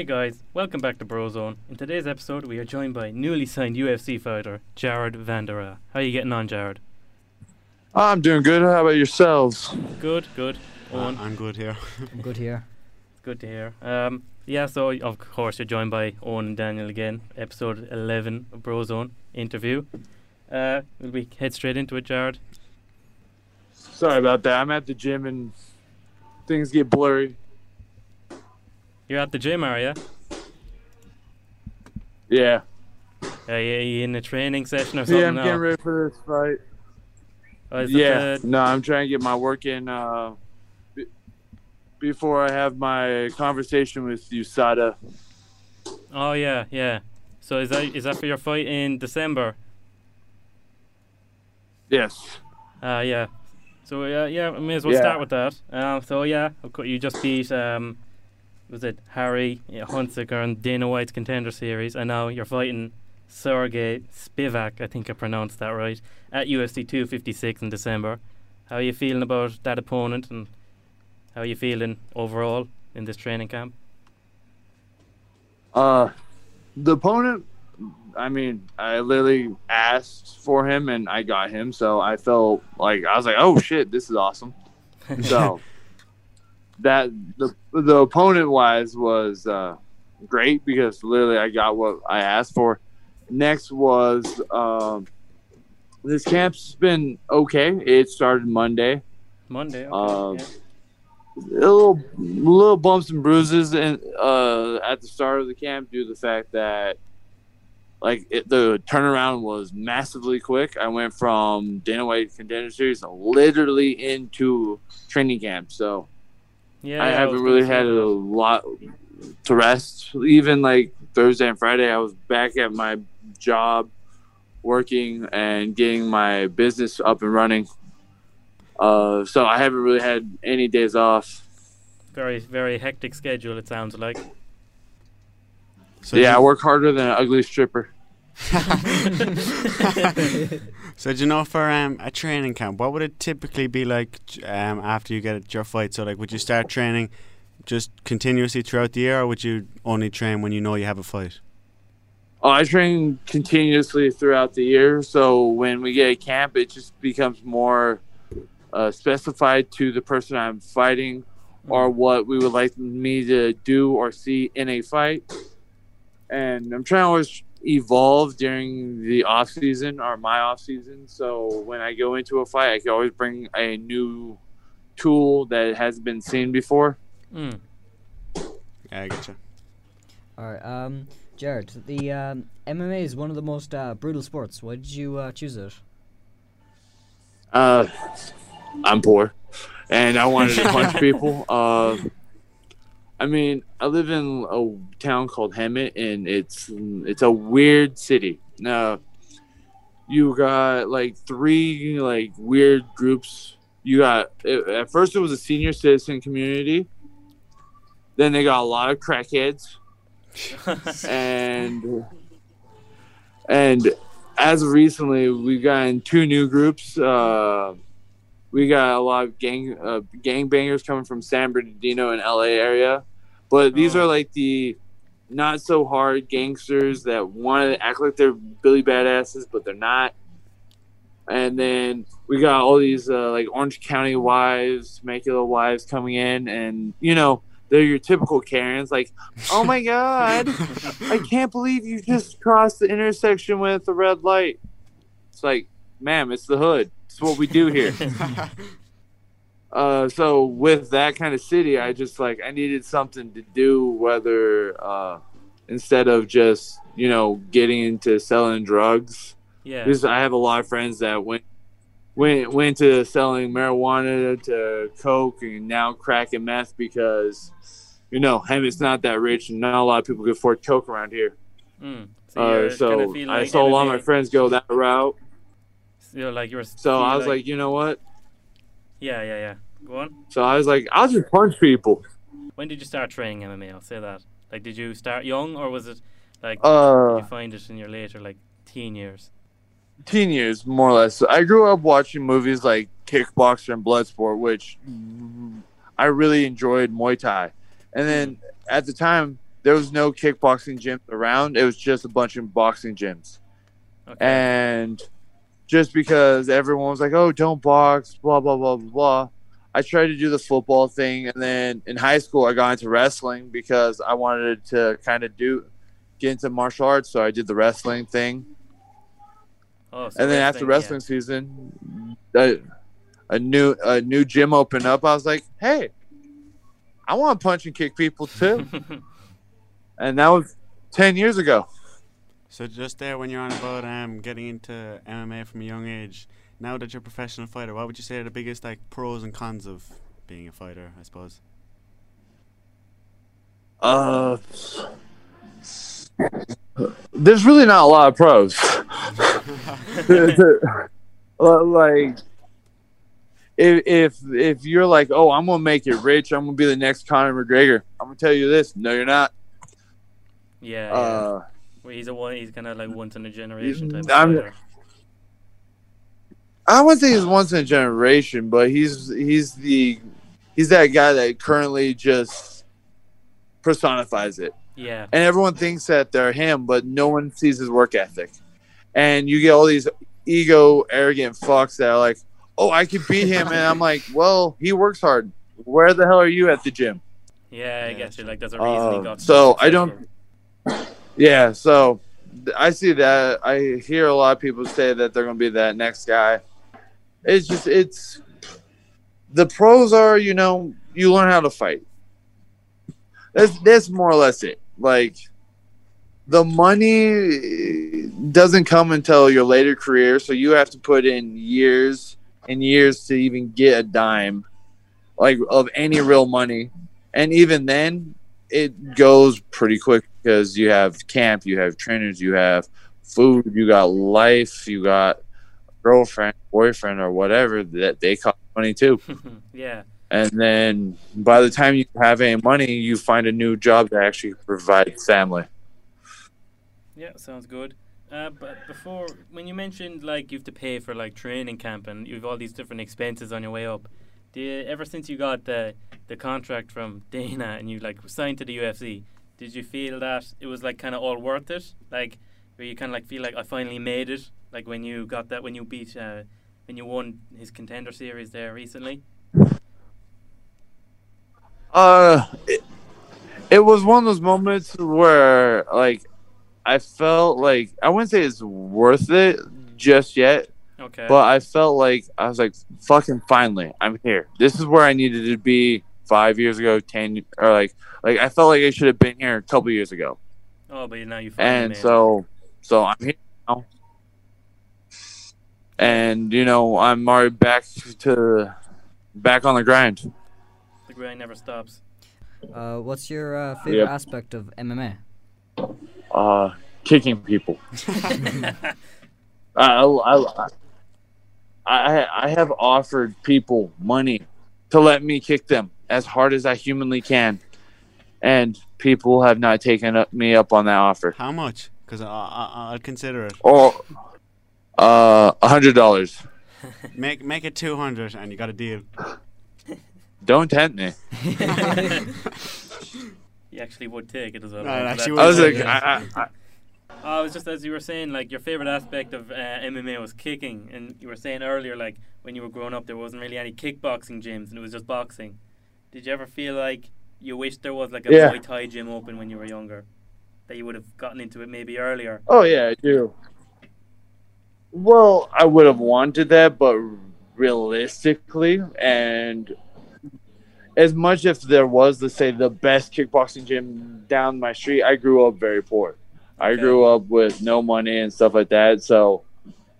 Hey guys, welcome back to Brozone. In today's episode, we are joined by newly signed UFC fighter Jared Vanderaa. How are you getting on, Jared? I'm doing good. How about yourselves? Good, good. Owen, I'm good here. I'm good here. good to hear. Um, yeah, so of course you're joined by Owen and Daniel again. Episode 11 of Brozone interview. Uh, will we head straight into it, Jared? Sorry about that. I'm at the gym and things get blurry. You're at the gym, are you? Yeah. Are you, are you in a training session or something? Yeah. I'm now? getting ready for this fight. Oh, Yeah. the- No, I'm trying to get my work in uh, be- before I have my conversation with USADA. oh yeah, yeah. So is that is that for your fight in December? Yes. Uh, yeah. So yeah, yeah, I may as well Yeah. start with that. Um, so yeah, you just beat um, was it Harry Hunsucker and Dana White's Contender Series, and now you're fighting Sergey Spivak. I think I pronounced that right at UFC 256 in December. How are you feeling about that opponent, and how are you feeling overall in this training camp? Uh, the opponent, I mean, I literally asked for him and I got him. So I felt like, I was like, oh shit, this is awesome. so that the the opponent wise was uh, great because literally I got what I asked for. Next was um, this camp's been okay. It started Monday. Monday. Okay, Um, yeah. A little little bumps and bruises and uh, at the start of the camp due to the fact that like it, the turnaround was massively quick. I went from Dana White Contender Series literally into training camp, so yeah, I haven't really had a lot to rest. Even like Thursday and Friday, I was back at my job, working and getting my business up and running. Uh, so I haven't really had any days off. very very hectic schedule. It sounds like. So yeah, I work harder than an ugly stripper. so do you know for um, a training camp, what would it typically be like um, after you get your fight? So like, would you start training just continuously throughout the year, or would you only train when you know you have a fight? Oh, I train continuously throughout the year, so when we get a camp, it just becomes more uh, specified to the person I'm fighting or what we would like me to do or see in a fight. And I'm trying to always evolve during the off season or my off season. So when I go into a fight, I can always bring a new tool that hasn't been seen before. Mm. Yeah, I gotcha. All right, um, Jared, the um, MMA is one of the most uh, brutal sports. Why did you uh, choose it? Uh, I'm poor, and I wanted to punch people. Uh, I mean, I live in a town called Hemet, and it's it's a weird city. Now, you got like three like weird groups. You got at first it was a senior citizen community. Then they got a lot of crackheads and and as of recently, we've gotten two new groups. Uh, we got a lot of gang uh, gang bangers coming from San Bernardino and LA area, but these Oh. are like the not so hard gangsters that want to act like they're Billy badasses, but they're not. And then we got all these uh, like Orange County wives, Temecula wives coming in, and you know they're your typical Karens, like, "Oh my god, I can't believe you just crossed the intersection with a red light." It's like, ma'am, it's the hood. It's what we do here. uh, so with that kind of city, I just like I needed something to do, whether uh, instead of just you know getting into selling drugs. Yeah. Because I have a lot of friends that went went went to selling marijuana to coke and now crack and meth because you know Hemet's not that rich and not a lot of people can afford coke around here. Mm. So, Uh, so kinda I like saw a lot of my friends go that route. You're like you're. So feel I was like, you know what? yeah, yeah, yeah. Go on. So I was like, I'll just punch people. When did you start training MMA? I'll say that. Like, did you start young, or was it like Uh, did you find it in your later like teen years? teen years, more or less. I grew up watching movies like Kickboxer and Bloodsport, which I really enjoyed Muay Thai. And then at the time, there was no kickboxing gyms around. It was just a bunch of boxing gyms. Okay. And just because everyone was like, "Oh, don't box," blah blah blah blah blah. I tried to do the football thing, and then in high school, I got into wrestling because I wanted to kind of do get into martial arts. So I did the wrestling thing, oh, so and then after yeah. wrestling season, a, a new a new gym opened up. I was like, "Hey, I want to punch and kick people too," and that was ten years ago. So just there, when you're on about um getting into MMA from a young age, now that you're a professional fighter, what would you say are the biggest like pros and cons of being a fighter? I suppose. Uh, there's really not a lot of pros. like, if if if you're like, oh, I'm gonna make it rich, I'm gonna be the next Conor McGregor. I'm gonna tell you this: no, you're not. yeah, yeah. Well, he's a one. He's kind of like once in a generation type. Of I'm- fighter. I wouldn't say he's once in a generation, but he's he's the he's that guy that currently just personifies it. Yeah, and everyone thinks that they're him, but no one sees his work ethic. And you get all these ego, arrogant fucks that are like, "Oh, I could beat him," and I'm like, "Well, he works hard. Where the hell are you at the gym?" yeah, I Yeah, get you. Like there's a reason he Um, got. so I don't- Yeah, so I see that. I hear a lot of people say that they're going to be that next guy. It's just it's the pros are, you know, you learn how to fight. That's that's more or less it. Like the money doesn't come until your later career, so you have to put in years and years to even get a dime like of any real money. And even then, it goes pretty quick because you have camp, you have trainers, you have food, you got life, you got girlfriend, boyfriend, or whatever that they cost money too. yeah, And then by the time you have any money, you find a new job that actually provides family. yeah, sounds good. Uh, but before, when you mentioned like you have to pay for like training camp and you have all these different expenses on your way up, you, ever since you got the the contract from Dana and you like signed to the UFC, did you feel that it was like kind of all worth it? Like, where you kind of like feel like I finally made it? Like when you got that when you beat uh, when you won his contender series there recently. Uh, it, it was one of those moments where, like, I felt like I wouldn't say it's worth it just yet, Okay. but I felt like I was like, "Fucking finally, I'm here. This is where I needed to be five years ago, ten, or like, like I felt like I should have been here a couple years ago." oh, but now you finally and made so so I'm here now, and you know I'm already back to back on the grind. the grind never stops. Uh, what's your uh, favorite Yep. aspect of MMA? Uh, kicking people. I, I, I, I have offered people money to let me kick them as hard as I humanly can, and people have not taken up, me up on that offer. How much? Because I, I, I'll consider it. Or, uh, a hundred dollars. Make make it two hundred, and you got a deal. Don't tempt me. He actually would take it as well. No, right? it So actually that's- I was like, I, I, I, Oh, it was just as you were saying, like your favorite aspect of uh, MMA was kicking, and you were saying earlier, like when you were growing up, there wasn't really any kickboxing gyms, and it was just boxing. Did you ever feel like you wished there was like a Yeah. Muay Thai gym open when you were younger, that you would have gotten into it maybe earlier? Oh yeah, I do. Well, I would have wanted that, but realistically, and as much as there was, let's say, the best kickboxing gym down my street, I grew up very poor. I grew up with no money and stuff like that. So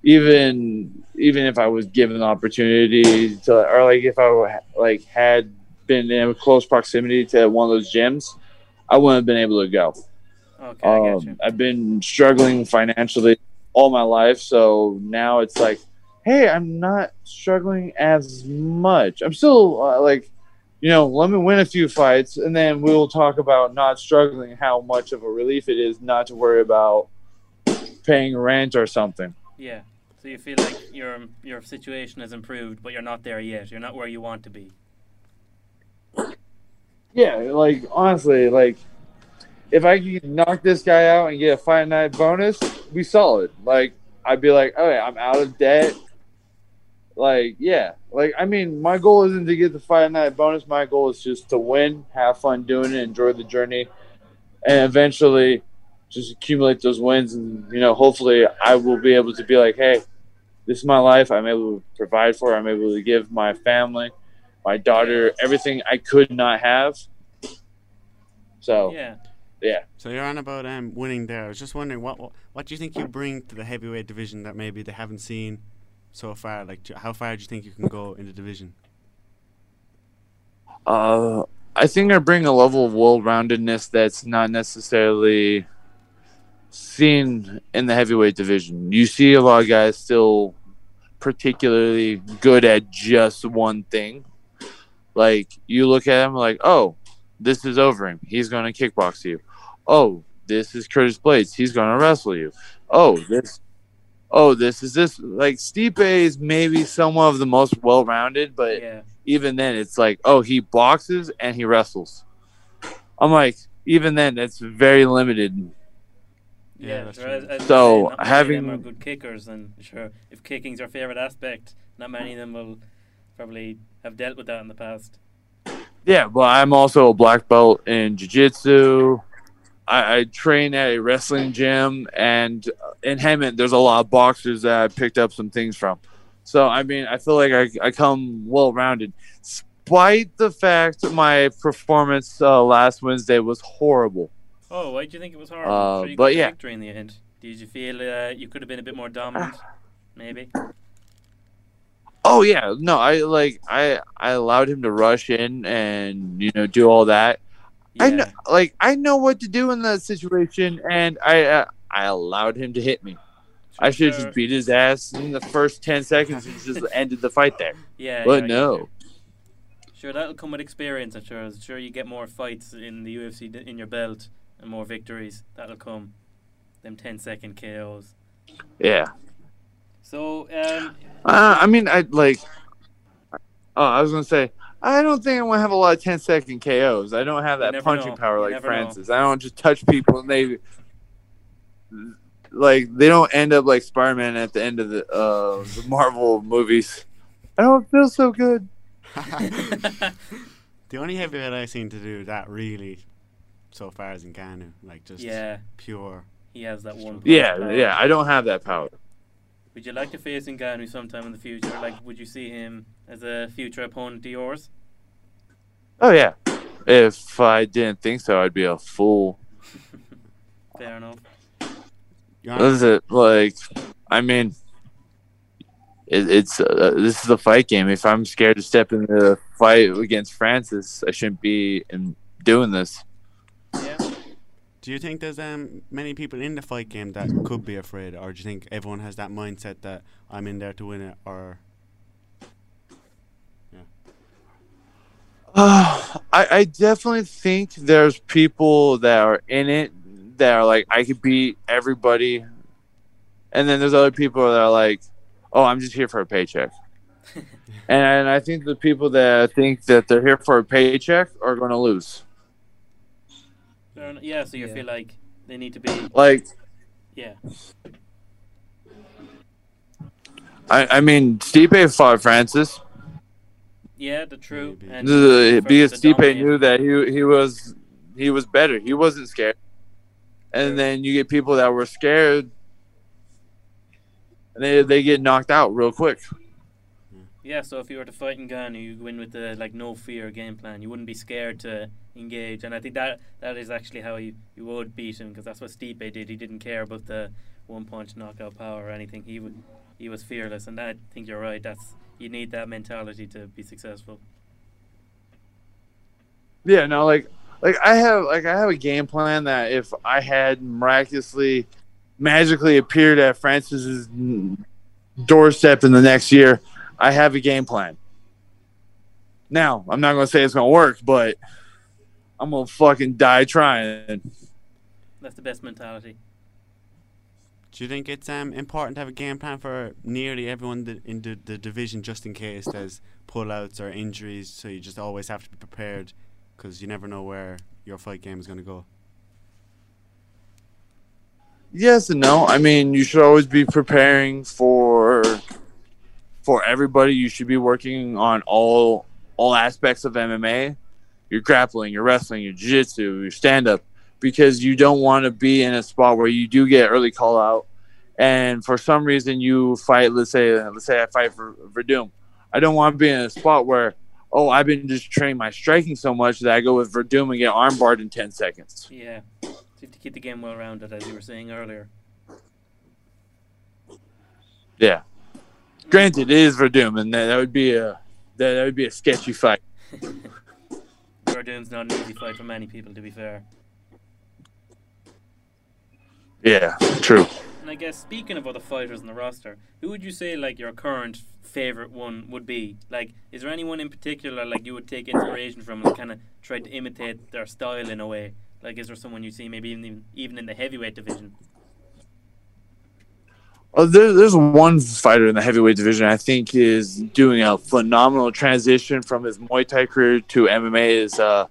even even if I was given the opportunity to, or like if I like had been in close proximity to one of those gyms, I wouldn't have been able to go. Okay, I get you. Um, I've been struggling financially all my life, so now it's like, hey, I'm not struggling as much. I'm still uh, like you know, let me win a few fights, and then we'll talk about not struggling, how much of a relief it is not to worry about paying rent or something. Yeah. So you feel like your your situation has improved, but you're not there yet. You're not where you want to be. Yeah, like honestly, like if I could knock this guy out and get a fight night bonus, we solid. Like I'd be like, oh, okay, I'm out of debt like yeah. Like i mean my goal isn't to get the fight night bonus. My goal is just to win have fun doing it enjoy the journey and eventually just accumulate those wins. And you know hopefully i will be able to be like hey this is my life. I'm able to provide for i'm able to give my family my daughter everything i could not have. So yeah. yeah. So you're on about um, winning there. I was just wondering what, what do you think you bring to the heavyweight division that maybe they haven't seen? so far? Like, how far do you think you can go in the division? Uh, I think I bring a level of well-roundedness that's not necessarily seen in the heavyweight division. You see a lot of guys still particularly good at just one thing. Like you look at him like, oh, this is over him. He's going to kickbox you. Oh, this is Curtis Blaydes. He's going to wrestle you. Oh, this oh, this is this. Like Stipe is maybe someone of the most well rounded, but yeah. even then, it's like, oh, he boxes and he wrestles. I'm like, even then, that's very limited. Yeah, that's right. So say, having them are good kickers, and sure, if kicking's your favorite aspect, not many of them will probably have dealt with that in the past. Yeah, well, I'm also a black belt in jiu-jitsu. I, I train at a wrestling gym, and in Hemet, there's a lot of boxers that I picked up some things from. So I mean, I feel like I, I come well rounded, despite the fact my performance uh, last Wednesday was horrible. Oh, why do you think it was horrible? Uh, so but yeah, victory in the end. Did you feel uh, you could have been a bit more dominant, maybe? Oh yeah, no, I like I I allowed him to rush in and you know do all that, I know, like I know what to do in that situation, and I uh, I allowed him to hit me. I should have just beat his ass in the first ten seconds and just ended the fight there. Yeah, but no. no. Sure, that'll come with experience. I'm sure. I'm sure you get more fights in the UFC in your belt and more victories. That'll come. Them 10 second KOs. Yeah. So. Um, uh, I mean, I like. Oh, I was gonna say I don't think I'm gonna have a lot of 10 second KOs. I don't have that punching know. power you like Francis. Know. I don't just touch people and they like they don't end up like Spider-Man at the end of the uh, the Marvel movies. I don't feel so good. the only heavy that I seem to do that really so far is in Ngannou, like just yeah. pure. He has that one. Yeah, power. yeah. I don't have that power. Would you like to face Ngannou sometime in the future? Like, would you see him as a future opponent to yours? Oh yeah. If I didn't think so, I'd be a fool. Fair enough. This is it. Like, I mean, it, it's uh, this is a fight game. If I'm scared to step in the fight against Francis, I shouldn't be in doing this. Yeah. Do you think there's um, many people in the fight game that could be afraid, or do you think everyone has that mindset that I'm in there to win it, or? Yeah. Uh, I, I definitely think there's people that are in it that are like, I could beat everybody. And then there's other people that are like, oh, I'm just here for a paycheck. and I think the people that think that they're here for a paycheck are going to lose. Yeah, so you yeah. feel like they need to be like yeah. I, I mean, Stipe fought Francis. Yeah, the true. And the, because Stipe knew that he he was he was better. He wasn't scared. And sure. then you get people that were scared, and they they get knocked out real quick. Yeah, so if you were to fight Ngannou, you win with the like no fear game plan. You wouldn't be scared to engage, and I think that that is actually how you, you would beat him because that's what Stipe did. He didn't care about the one punch knockout power or anything. He w- he was fearless, and I think you're right. That's you need that mentality to be successful. Yeah, no, like like I have like I have a game plan that if I had miraculously magically appeared at Francis's doorstep in the next year, I have a game plan. Now, I'm not going to say it's going to work, but I'm going to fucking die trying. That's the best mentality. Do you think it's um, important to have a game plan for nearly everyone in the, the division just in case there's pullouts or injuries? So you just always have to be prepared because you never know where your fight game is going to go. Yes and no. I mean, you should always be preparing for for everybody. You should be working on all all aspects of MMA. Your grappling, your wrestling, your jiu-jitsu, your stand-up because you don't want to be in a spot where you do get early call out and for some reason you fight let's say let's say I fight for Werdum. I don't want to be in a spot where oh I've been just training my striking so much that I go with Werdum and get armbarred in 10 seconds. Yeah. So you have to keep the game well rounded as you were saying earlier. Yeah. Granted, it is Werdum, and that, that would be a that, that would be a sketchy fight. Werdum's not an easy fight for many people to be fair. Yeah, true. And I guess speaking of other fighters in the roster, who would you say like your current favorite one would be? Like, is there anyone in particular like you would take inspiration from and kind of try to imitate their style in a way? Like, is there someone you see maybe even even in the heavyweight division? Oh, there, there's one fighter in the heavyweight division I think is doing a phenomenal transition from his Muay Thai career to MMA. Is uh,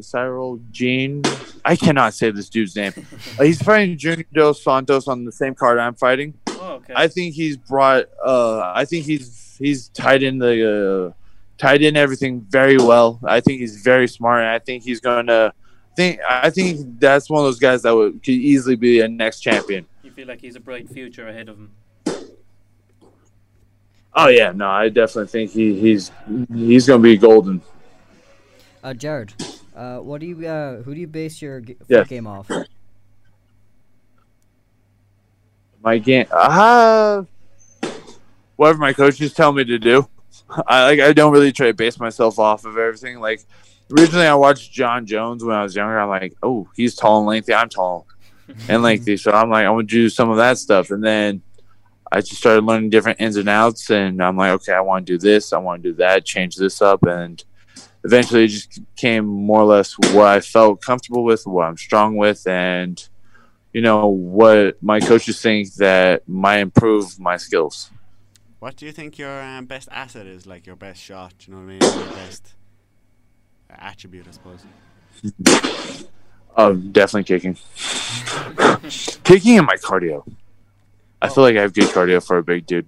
Cyril Jean. I cannot say this dude's name. Uh, he's fighting Junior Dos Santos on the same card I'm fighting. Oh, okay. I think he's brought. Uh, I think he's he's tied in the uh, tied in everything very well. I think he's very smart. And I think he's gonna. Think I think that's one of those guys that would could easily be a next champion. You feel like he's a bright future ahead of him. Oh yeah, no, I definitely think he, he's he's gonna be golden. Uh, Jared, uh, what do you uh, who do you base your g- Yes. game off? My game, uh, whatever my coaches tell me to do. I like. I don't really try to base myself off of everything. Like originally, I watched Jon Jones when I was younger. I'm like, oh, he's tall and lengthy. I'm tall and lengthy, so I'm like, I want to do some of that stuff. And then I just started learning different ins and outs, and I'm like, okay, I want to do this. I want to do that. Change this up, and eventually, it just became more or less what I felt comfortable with, what I'm strong with, and you know what my coaches think that might improve my skills. What do you think your um, best asset is? Like your best shot? You know what I mean? Your best attribute, I suppose. Oh, definitely kicking. Kicking and my cardio. I feel like I have good cardio for a big dude.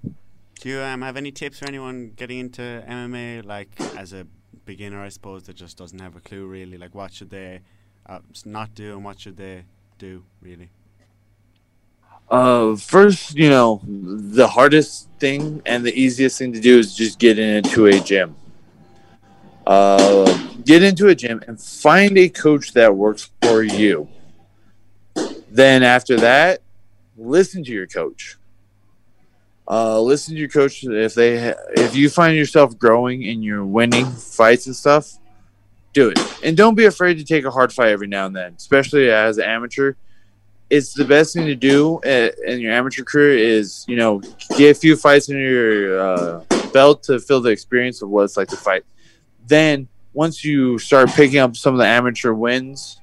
Do you um, have any tips for anyone getting into MMA, like as a beginner, I suppose, that just doesn't have a clue really? Like, what should they uh, not do, and what should they do really? Uh, first, you know, the hardest thing and the easiest thing to do is just get into a gym. Uh, get into a gym and find a coach that works for you. Then after that, listen to your coach. Uh, listen to your coach if they if you find yourself growing and you're winning fights and stuff, do it. And don't be afraid to take a hard fight every now and then, especially as an amateur it's the best thing to do in your amateur career is you know get a few fights in your uh, belt to feel the experience of what it's like to fight. Then once you start picking up some of the amateur wins,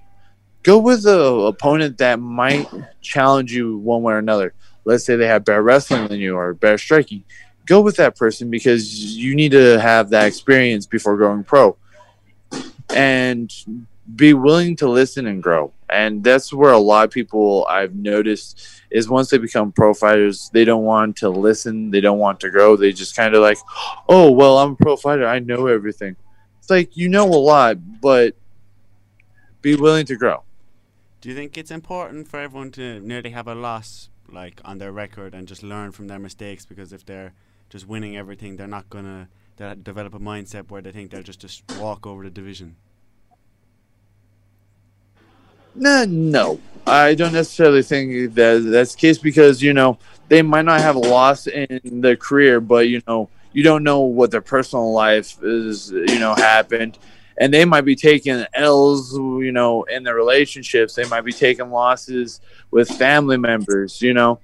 go with a opponent that might challenge you one way or another. Let's say they have better wrestling than you or better striking. Go with that person because you need to have that experience before going pro. And be willing to listen and grow. And that's where a lot of people I've noticed is once they become pro fighters, they don't want to listen, they don't want to grow. They just kind of like, oh, well, I'm a pro fighter, I know everything. It's like you know a lot, but be willing to grow. Do you think it's important for everyone to nearly have a loss, like on their record, and just learn from their mistakes? Because if they're just winning everything, they're not gonna develop a mindset where they think they'll just just walk over the division. No, no, I don't necessarily think that that's the case because you know they might not have a loss in their career, but you know you don't know what their personal life is, you know, happened, and they might be taking L's, you know, in their relationships. They might be taking losses with family members, you know,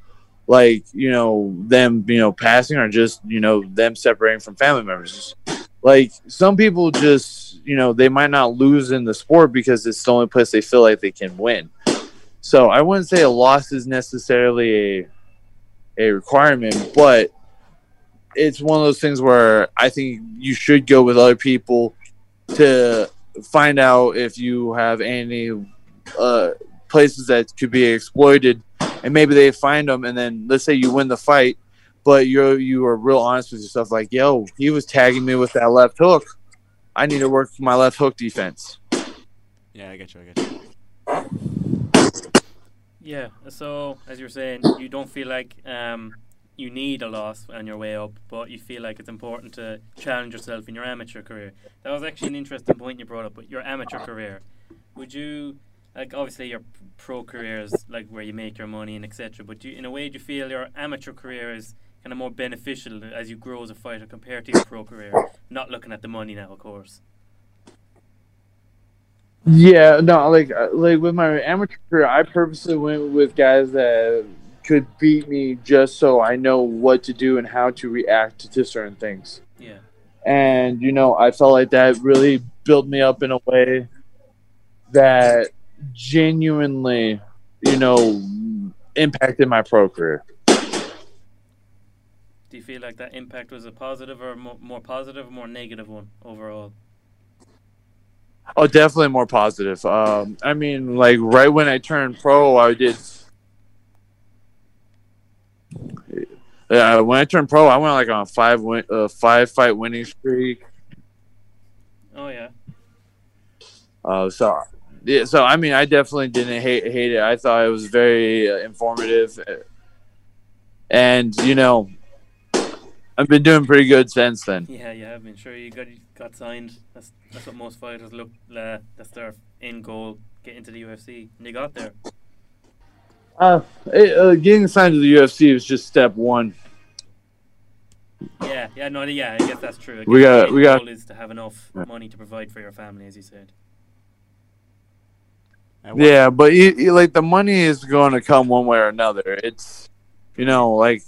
like you know them, you know, passing or just you know them separating from family members. like some people just you know they might not lose in the sport because it's the only place they feel like they can win. So I wouldn't say a loss is necessarily a a requirement, but it's one of those things where I think you should go with other people to find out if you have any uh, places that could be exploited, and maybe they find them, and then let's say you win the fight, but you're you are real honest with yourself, like, yo, he was tagging me with that left hook. I need to work for my left hook defense. Yeah, I get you. I get you. Yeah. So as you were saying, you don't feel like um, you need a loss on your way up, but you feel like it's important to challenge yourself in your amateur career. That was actually an interesting point you brought up. But your amateur career, would you like obviously your pro career is like where you make your money and etc. But do you, in a way, do you feel your amateur career is kind of more beneficial as you grow as a fighter compared to your pro career? Not looking at the money now, of course. Yeah, no, like uh, like with my amateur career, I purposely went with guys that could beat me just so I know what to do and how to react to certain things. Yeah. And you know, I felt like that really built me up in a way that genuinely, you know, impacted my pro career. Do you feel like that impact was a positive or more, more positive or more negative one overall? Oh, definitely more positive. Um, I mean, like right when I turned pro, I did. Yeah, when I turned pro, I went like on a five win, uh, five fight winning streak. Oh yeah. Uh, so yeah, so I mean, I definitely didn't hate hate it. I thought it was very uh, informative, and you know, I've been doing pretty good since then. Yeah, you have been. Sure, you got you got signed. That's that's what most fighters look. Uh, that's their end goal: get into the UFC, and they got there. Uh, it, uh, getting signed to the UFC was just step one. Yeah, yeah, no, yeah. I guess that's true. Guess We got- end we got- goal is to have enough money to provide for your family, as you said. Yeah, but you, you- like the money is going to come one way or another. It's you know like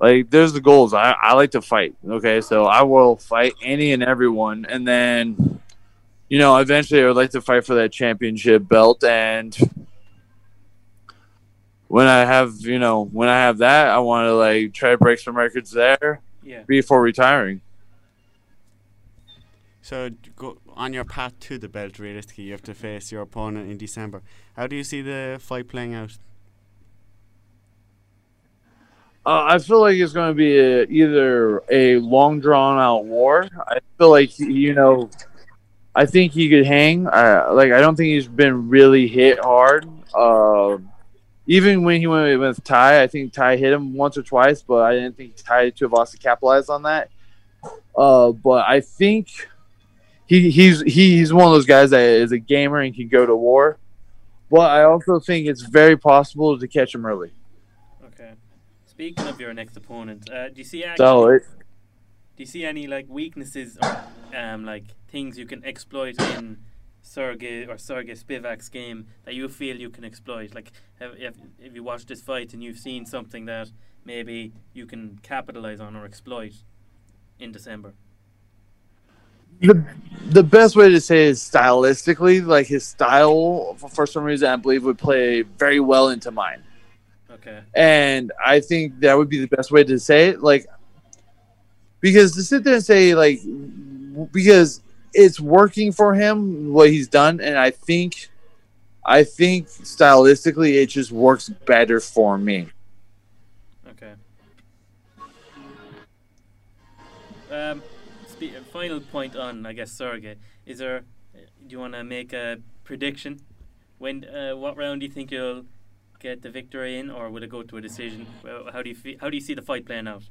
like there's the goals. I I like to fight. Okay, so I will fight any and everyone, and then you know eventually I would like to fight for that championship belt. And when I have you know when I have that, I want to like try to break some records there Yeah. before retiring. So go on your path to the belt. Realistically, you have to face your opponent in December. How do you see the fight playing out? Uh, I feel like it's going to be a, either a long drawn out war. I feel like you know, I think he could hang. Uh, like I don't think he's been really hit hard. Uh, even when he went with Ty, I think Ty hit him once or twice, but I didn't think Ty Tuivasa capitalized on that. Uh, but I think he he's he's one of those guys that is a gamer and can go to war. But I also think it's very possible to catch him early. Okay. Speaking of your next opponent, uh, do you see actually, So it, do you see any like weaknesses or um like things you can exploit in Sergey or Sergey Spivak's game that you feel you can exploit? Like, have, if if you watch this fight and you've seen something that maybe you can capitalize on or exploit in December. the the best way to say it is stylistically, like his style for some reason I believe would play very well into mine. Okay. And I think that would be the best way to say it. Like because to sit there and say like because it's working for him what he's done and I think I think stylistically it just works better for me. Okay. Um, final point on, I guess, Sergey. Is there? Do you want to make a prediction? When? Uh, what round do you think you'll get the victory in, or will it go to a decision? How do you fe- How do you see the fight playing out?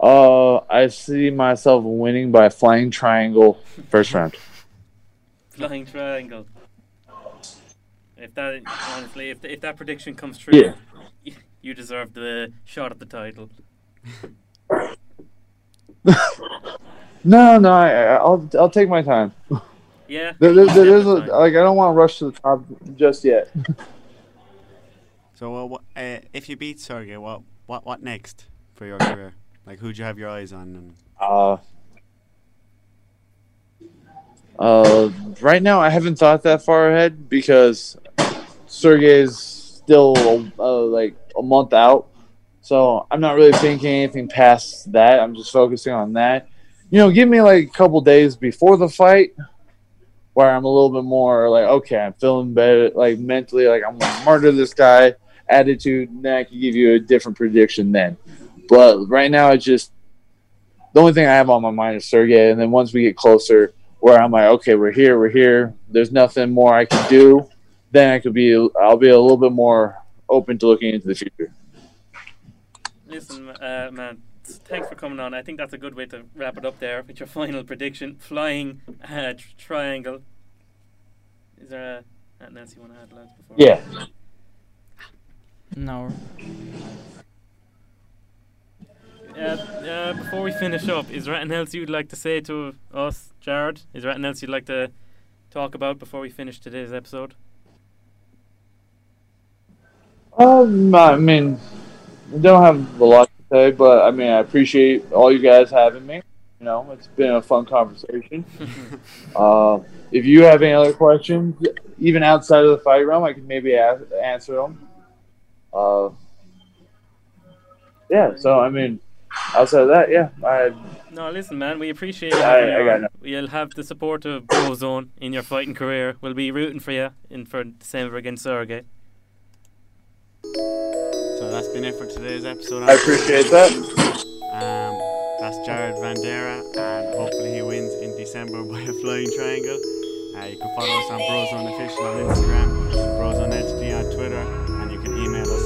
Uh I see myself winning by flying triangle first round. Flying triangle. If that honestly, if if that prediction comes true, Yeah. you deserve the shot at the title. No, no, I, I'll I'll take my time. Yeah. There, there, you there is a, like I don't want to rush to the top just yet. So, uh, uh, if you beat Sergey, what what what next for your career? Like who'd you have your eyes on? And Uh, uh, right now, I haven't thought that far ahead because Sergey is still uh, like a month out. So I'm not really thinking anything past that. I'm just focusing on that. You know, give me like a couple days before the fight where I'm a little bit more like, okay, I'm feeling better, like mentally, like I'm to murder this guy, attitude, and I can give you a different prediction then. But right now, it's just the only thing I have on my mind is Sergey. And then once we get closer, where I'm like, okay, we're here, we're here. There's nothing more I can do. Then I could be, I'll be a little bit more open to looking into the future. Listen, uh, man, thanks for coming on. I think that's a good way to wrap it up there with your final prediction. Flying uh, tr- triangle. Is there a, anything else you want to add, lads? Before Yeah. No. Uh, uh, before we finish up, is there anything else you'd like to say to us, Jared? Is there anything else you'd like to talk about before we finish today's episode? Um, I mean, I don't have a lot to say, but I mean, I appreciate all you guys having me. You know, it's been a fun conversation. uh, if you have any other questions, even outside of the fight realm, I can maybe ask, answer them. Uh, yeah, so I mean, outside of that, yeah, I No, listen, man. We appreciate you I- I you got on. We'll have the support of Brozone in your fighting career. We'll be rooting for you in for December against Sergey. so that's been it for today's episode. I appreciate that. Um, that's Jared Vanderaa, and hopefully he wins in December by a flying triangle. Uh, you can follow us on Brozone Official on Instagram, Brozone HD on Twitter, and you can email us at brozone